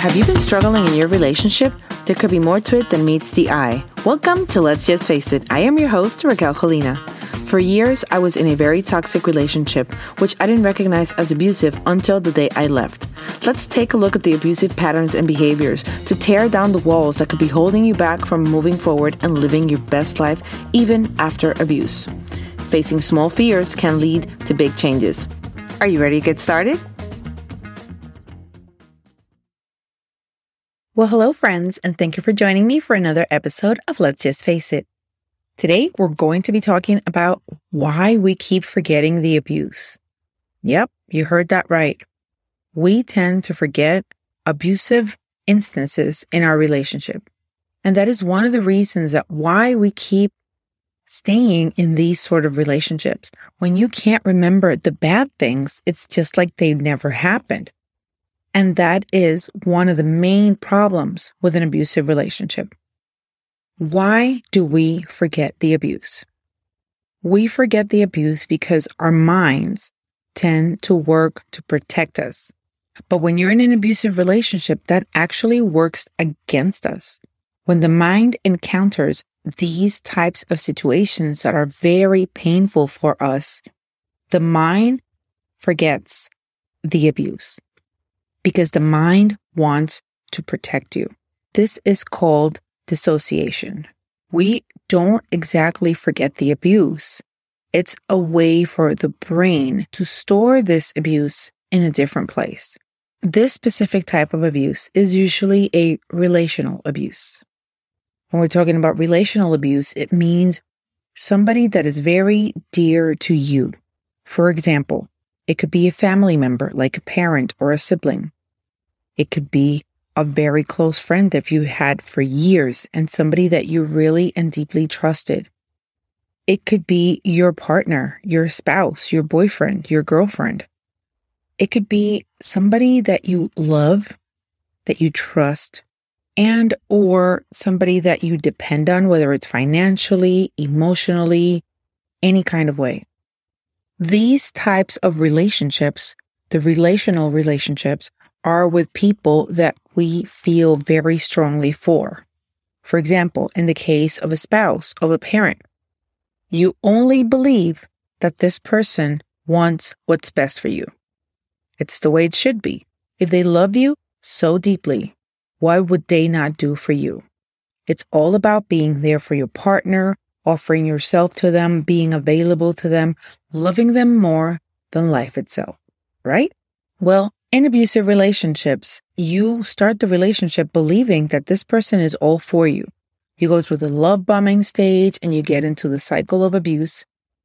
Have you been struggling in your relationship? There could be more to it than meets the eye. Welcome to Let's Just Face It. I am your host, Raquel Colina. For years, I was in a very toxic relationship, which I didn't recognize as abusive until the day I left. Let's take a look at the abusive patterns and behaviors to tear down the walls that could be holding you back from moving forward and living your best life even after abuse. Facing small fears can lead to big changes. Are you ready to get started? Well, hello, friends, and thank you for joining me for another episode of Let's Just Face It. Today, we're going to be talking about why we keep forgetting the abuse. Yep, you heard that right. We tend to forget abusive instances in our relationship. And that is one of the reasons that why we keep staying in these sort of relationships. When you can't remember the bad things, it's just like they never happened. And that is one of the main problems with an abusive relationship. Why do we forget the abuse? We forget the abuse because our minds tend to work to protect us. But when you're in an abusive relationship, that actually works against us. When the mind encounters these types of situations that are very painful for us, the mind forgets the abuse because the mind wants to protect you. This is called dissociation. We don't exactly forget the abuse. It's a way for the brain to store this abuse in a different place. This specific type of abuse is usually a relational abuse. When we're talking about relational abuse, it means somebody that is very dear to you. For example, it could be a family member, like a parent or a sibling. It could be a very close friend that you had for years and somebody that you really and deeply trusted. It could be your partner, your spouse, your boyfriend, your girlfriend. It could be somebody that you love, that you trust, and or somebody that you depend on whether it's financially, emotionally, any kind of way. These types of relationships, the relational relationships, are with people that we feel very strongly for. For example, in the case of a spouse, of a parent, you only believe that this person wants what's best for you. It's the way it should be. If they love you so deeply, why would they not do for you? It's all about being there for your partner, offering yourself to them, being available to them, loving them more than life itself, right? Well, in abusive relationships, you start the relationship believing that this person is all for you. You go through the love bombing stage and you get into the cycle of abuse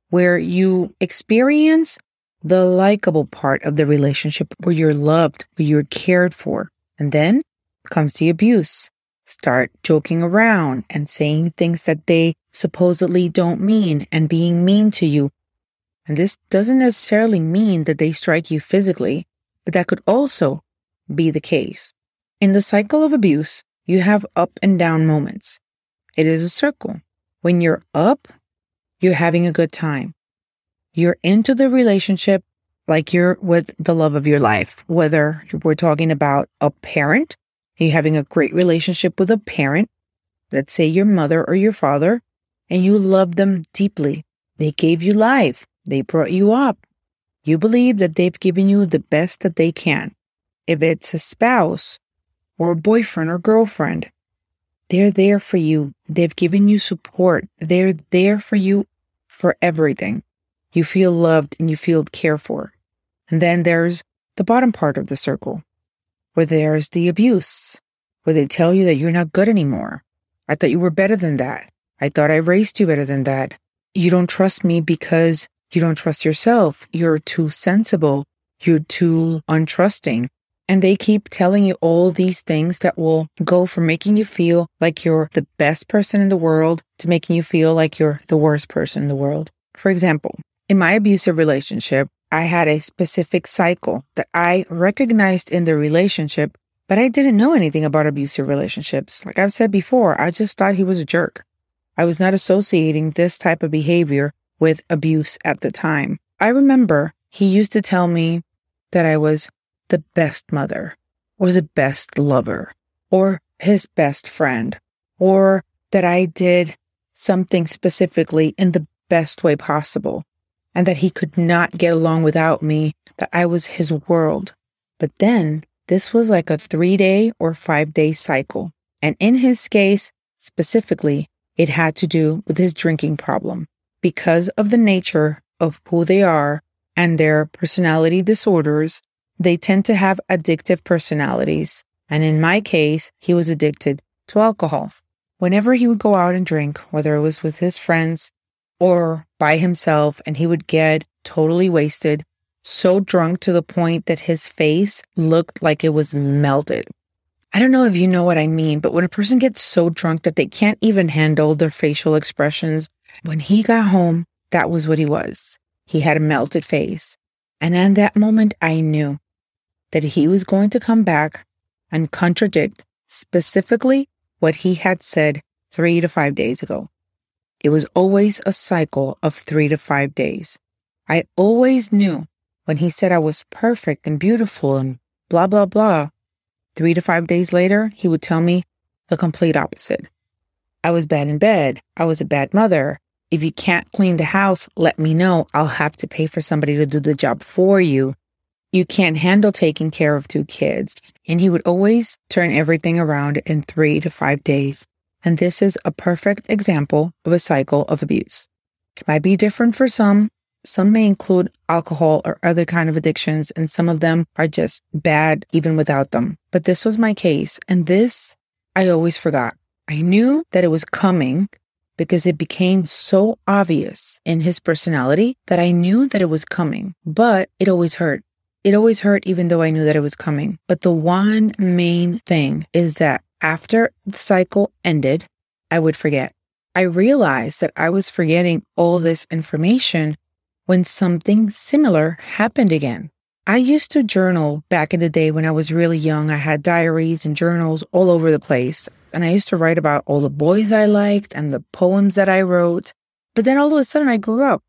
where you experience the likable part of the relationship where you're loved, where you're cared for. And then comes the abuse. Start joking around and saying things that they supposedly don't mean and being mean to you. And this doesn't necessarily mean that they strike you physically, but that could also be the case. In the cycle of abuse, you have up and down moments. It is a circle. When you're up, you're having a good time. You're into the relationship like you're with the love of your life, whether we're talking about a parent you're having a great relationship with a parent, let's say your mother or your father, and you love them deeply. They gave you life. They brought you up. You believe that they've given you the best that they can. If it's a spouse or a boyfriend or girlfriend, they're there for you. They've given you support. They're there for you for everything. You feel loved and you feel cared for. And then there's the bottom part of the circle where there's the abuse, where they tell you that you're not good anymore. I thought you were better than that. I thought I raised you better than that. You don't trust me because you don't trust yourself. You're too sensible. You're too untrusting. And they keep telling you all these things that will go from making you feel like you're the best person in the world to making you feel like you're the worst person in the world. For example, in my abusive relationship, I had a specific cycle that I recognized in the relationship, but I didn't know anything about abusive relationships. Like I've said before, I just thought he was a jerk. I was not associating this type of behavior with abuse at the time. I remember he used to tell me that I was the best mother or the best lover or his best friend or that I did something specifically in the best way possible and that he could not get along without me, that I was his world. But then this was like a three day or five day cycle. And in his case, specifically, it had to do with his drinking problem. Because of the nature of who they are and their personality disorders, they tend to have addictive personalities. And in my case, he was addicted to alcohol. Whenever he would go out and drink, whether it was with his friends or by himself, and he would get totally wasted, so drunk to the point that his face looked like it was melted. I don't know if you know what I mean, but when a person gets so drunk that they can't even handle their facial expressions, when he got home, that was what he was. He had a melted face. And in that moment, I knew that he was going to come back and contradict specifically what he had said three to five days ago. It was always a cycle of three to five days. I always knew when he said I was perfect and beautiful and blah, blah, blah. Three to five days later, he would tell me the complete opposite. I was bad in bed. I was a bad mother. If you can't clean the house, let me know. I'll have to pay for somebody to do the job for you. You can't handle taking care of two kids. And he would always turn everything around in three to five days. And this is a perfect example of a cycle of abuse. It might be different for some. Some may include alcohol or other kind of addictions, and some of them are just bad even without them. But this was my case, and this I always forgot. I knew that it was coming because it became so obvious in his personality that I knew that it was coming, but it always hurt. It always hurt even though I knew that it was coming. But the one main thing is that after the cycle ended, I would forget. I realized that I was forgetting all this information when something similar happened again. I used to journal back in the day when I was really young. I had diaries and journals all over the place. And I used to write about all the boys I liked and the poems that I wrote. But then all of a sudden I grew up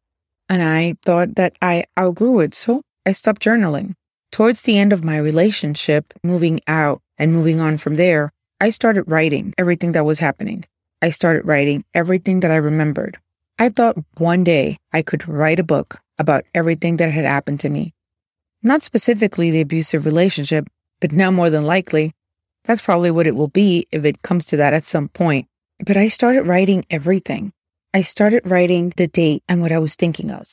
and I thought that I outgrew it. So I stopped journaling. Towards the end of my relationship, moving out and moving on from there, I started writing everything that was happening. I started writing everything that I remembered. I thought one day I could write a book about everything that had happened to me. Not specifically the abusive relationship, but now more than likely, that's probably what it will be if it comes to that at some point. But I started writing everything. I started writing the date and what I was thinking of.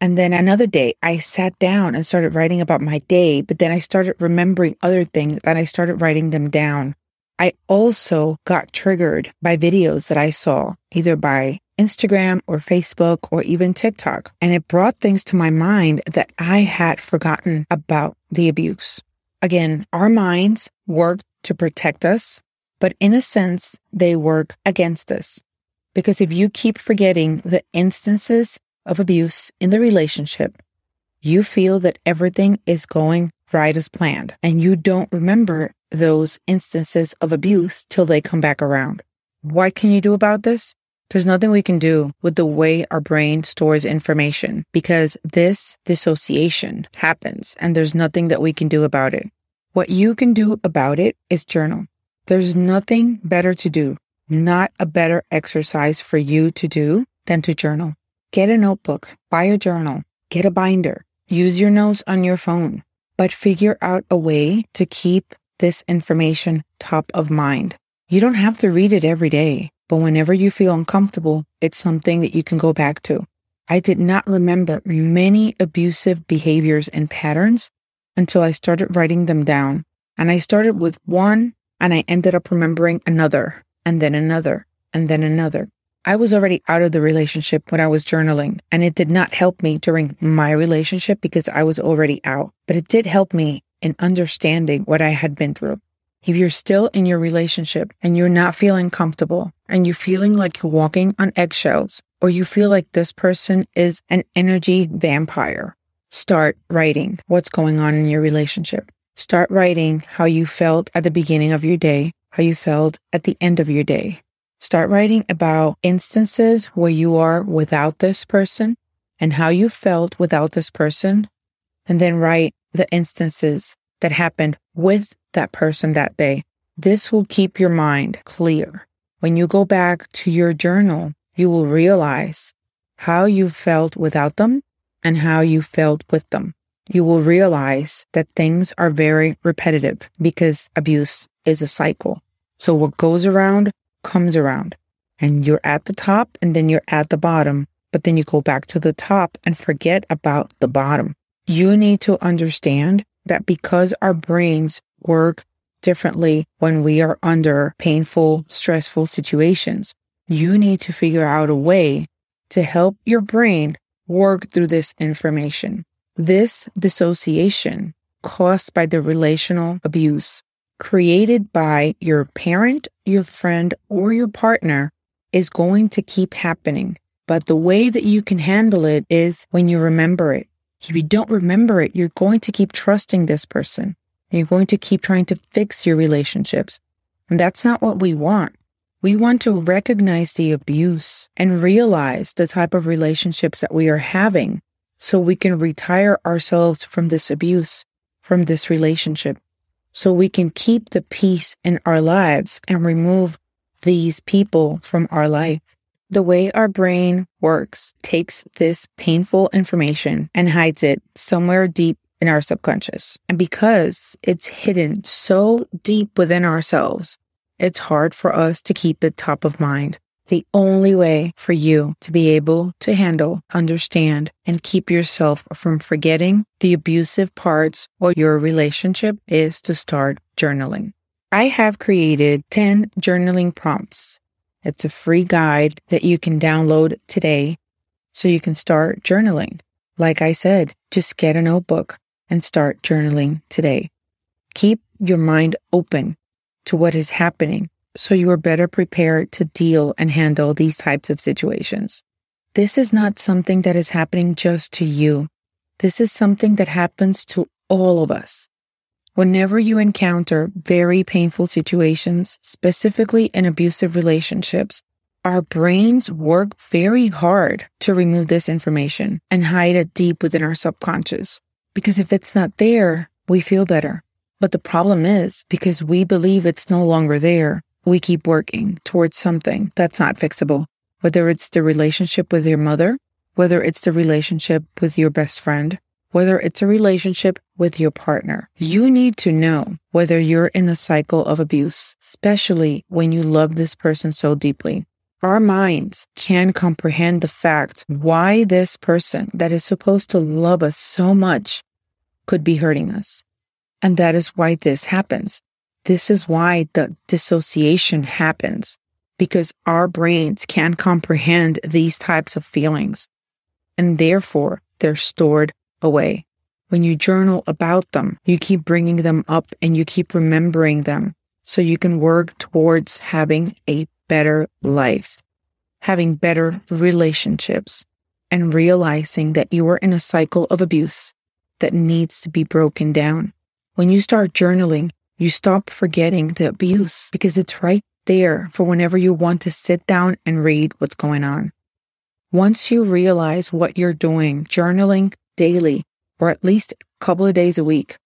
And then another day, I sat down and started writing about my day, but then I started remembering other things and I started writing them down. I also got triggered by videos that I saw, either by Instagram or Facebook or even TikTok. And it brought things to my mind that I had forgotten about the abuse. Again, our minds work to protect us, but in a sense, they work against us. Because if you keep forgetting the instances of abuse in the relationship, you feel that everything is going right as planned and you don't remember those instances of abuse till they come back around. What can you do about this? There's nothing we can do with the way our brain stores information because this dissociation happens and there's nothing that we can do about it. What you can do about it is journal. There's nothing better to do, not a better exercise for you to do than to journal. Get a notebook, buy a journal, get a binder, use your notes on your phone, but figure out a way to keep this information top of mind. You don't have to read it every day. But whenever you feel uncomfortable, it's something that you can go back to. I did not remember many abusive behaviors and patterns until I started writing them down. And I started with one and I ended up remembering another and then another and then another. I was already out of the relationship when I was journaling, and it did not help me during my relationship because I was already out, but it did help me in understanding what I had been through. If you're still in your relationship and you're not feeling comfortable and you're feeling like you're walking on eggshells, or you feel like this person is an energy vampire, start writing what's going on in your relationship. Start writing how you felt at the beginning of your day, how you felt at the end of your day. Start writing about instances where you are without this person and how you felt without this person and then write the instances that happened with that person that day. This will keep your mind clear. When you go back to your journal, you will realize how you felt without them and how you felt with them. You will realize that things are very repetitive because abuse is a cycle. So what goes around comes around and you're at the top and then you're at the bottom, but then you go back to the top and forget about the bottom. You need to understand that because our brains work differently when we are under painful, stressful situations, you need to figure out a way to help your brain work through this information. This dissociation caused by the relational abuse created by your parent, your friend, or your partner is going to keep happening. But the way that you can handle it is when you remember it. If you don't remember it, you're going to keep trusting this person. You're going to keep trying to fix your relationships. And that's not what we want. We want to recognize the abuse and realize the type of relationships that we are having so we can retire ourselves from this abuse, from this relationship, so we can keep the peace in our lives and remove these people from our life. The way our brain works takes this painful information and hides it somewhere deep in our subconscious. And because it's hidden so deep within ourselves, it's hard for us to keep it top of mind. The only way for you to be able to handle, understand, and keep yourself from forgetting the abusive parts of your relationship is to start journaling. I have created 10 journaling prompts. It's a free guide that you can download today so you can start journaling. Like I said, just get a notebook and start journaling today. Keep your mind open to what is happening so you are better prepared to deal and handle these types of situations. This is not something that is happening just to you. This is something that happens to all of us. Whenever you encounter very painful situations, specifically in abusive relationships, our brains work very hard to remove this information and hide it deep within our subconscious. Because if it's not there, we feel better. But the problem is because we believe it's no longer there, we keep working towards something that's not fixable. Whether it's the relationship with your mother, whether it's the relationship with your best friend, whether it's a relationship with your partner. You need to know whether you're in a cycle of abuse, especially when you love this person so deeply. Our minds can comprehend the fact why this person that is supposed to love us so much could be hurting us. And that is why this happens. This is why the dissociation happens because our brains can't comprehend these types of feelings and therefore they're stored away. When you journal about them, you keep bringing them up and you keep remembering them so you can work towards having a better life, having better relationships, and realizing that you are in a cycle of abuse that needs to be broken down. When you start journaling, you stop forgetting the abuse because it's right there for whenever you want to sit down and read what's going on. Once you realize what you're doing, journaling daily, or at least a couple of days a week,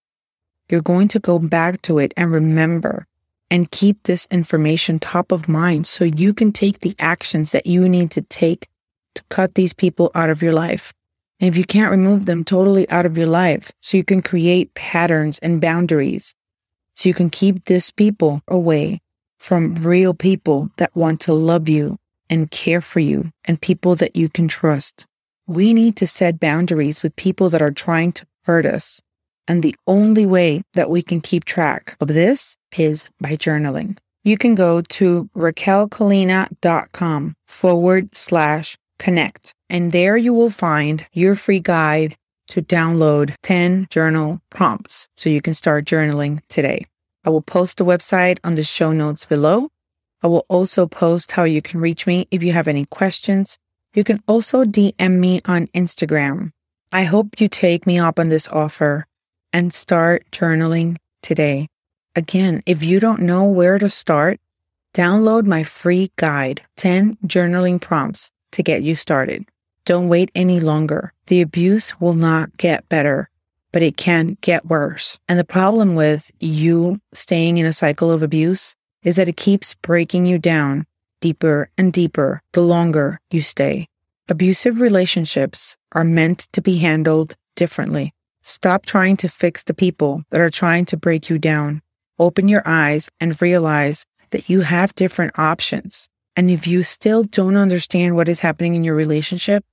you're going to go back to it and remember and keep this information top of mind so you can take the actions that you need to take to cut these people out of your life. And if you can't remove them totally out of your life, so you can create patterns and boundaries, so you can keep these people away from real people that want to love you and care for you and people that you can trust. We need to set boundaries with people that are trying to hurt us. And the only way that we can keep track of this is by journaling. You can go to raquelcolina.com forward slash connect. And there you will find your free guide to download 10 journal prompts so you can start journaling today. I will post the website on the show notes below. I will also post how you can reach me if you have any questions. You can also DM me on Instagram. I hope you take me up on this offer and start journaling today. Again, if you don't know where to start, download my free guide, 10 journaling prompts to get you started. Don't wait any longer. The abuse will not get better. but it can get worse. And the problem with you staying in a cycle of abuse is that it keeps breaking you down deeper and deeper the longer you stay. Abusive relationships are meant to be handled differently. Stop trying to fix the people that are trying to break you down. Open your eyes and realize that you have different options. And if you still don't understand what is happening in your relationship,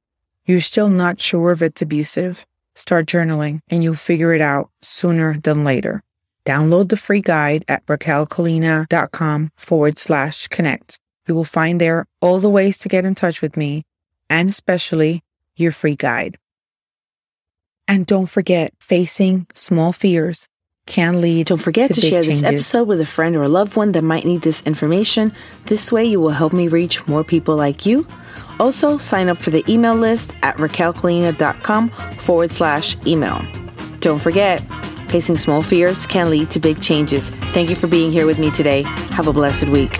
you're still not sure if it's abusive, start journaling and you'll figure it out sooner than later. Download the free guide at raquelcolina.com forward slash connect. You will find there all the ways to get in touch with me and especially your free guide. And don't forget, facing small fears can lead to Don't forget to, to share changes. this episode with a friend or a loved one that might need this information. This way, you will help me reach more people like you. Also, sign up for the email list at raquelcolina.com forward slash email. Don't forget, facing small fears can lead to big changes. Thank you for being here with me today. Have a blessed week.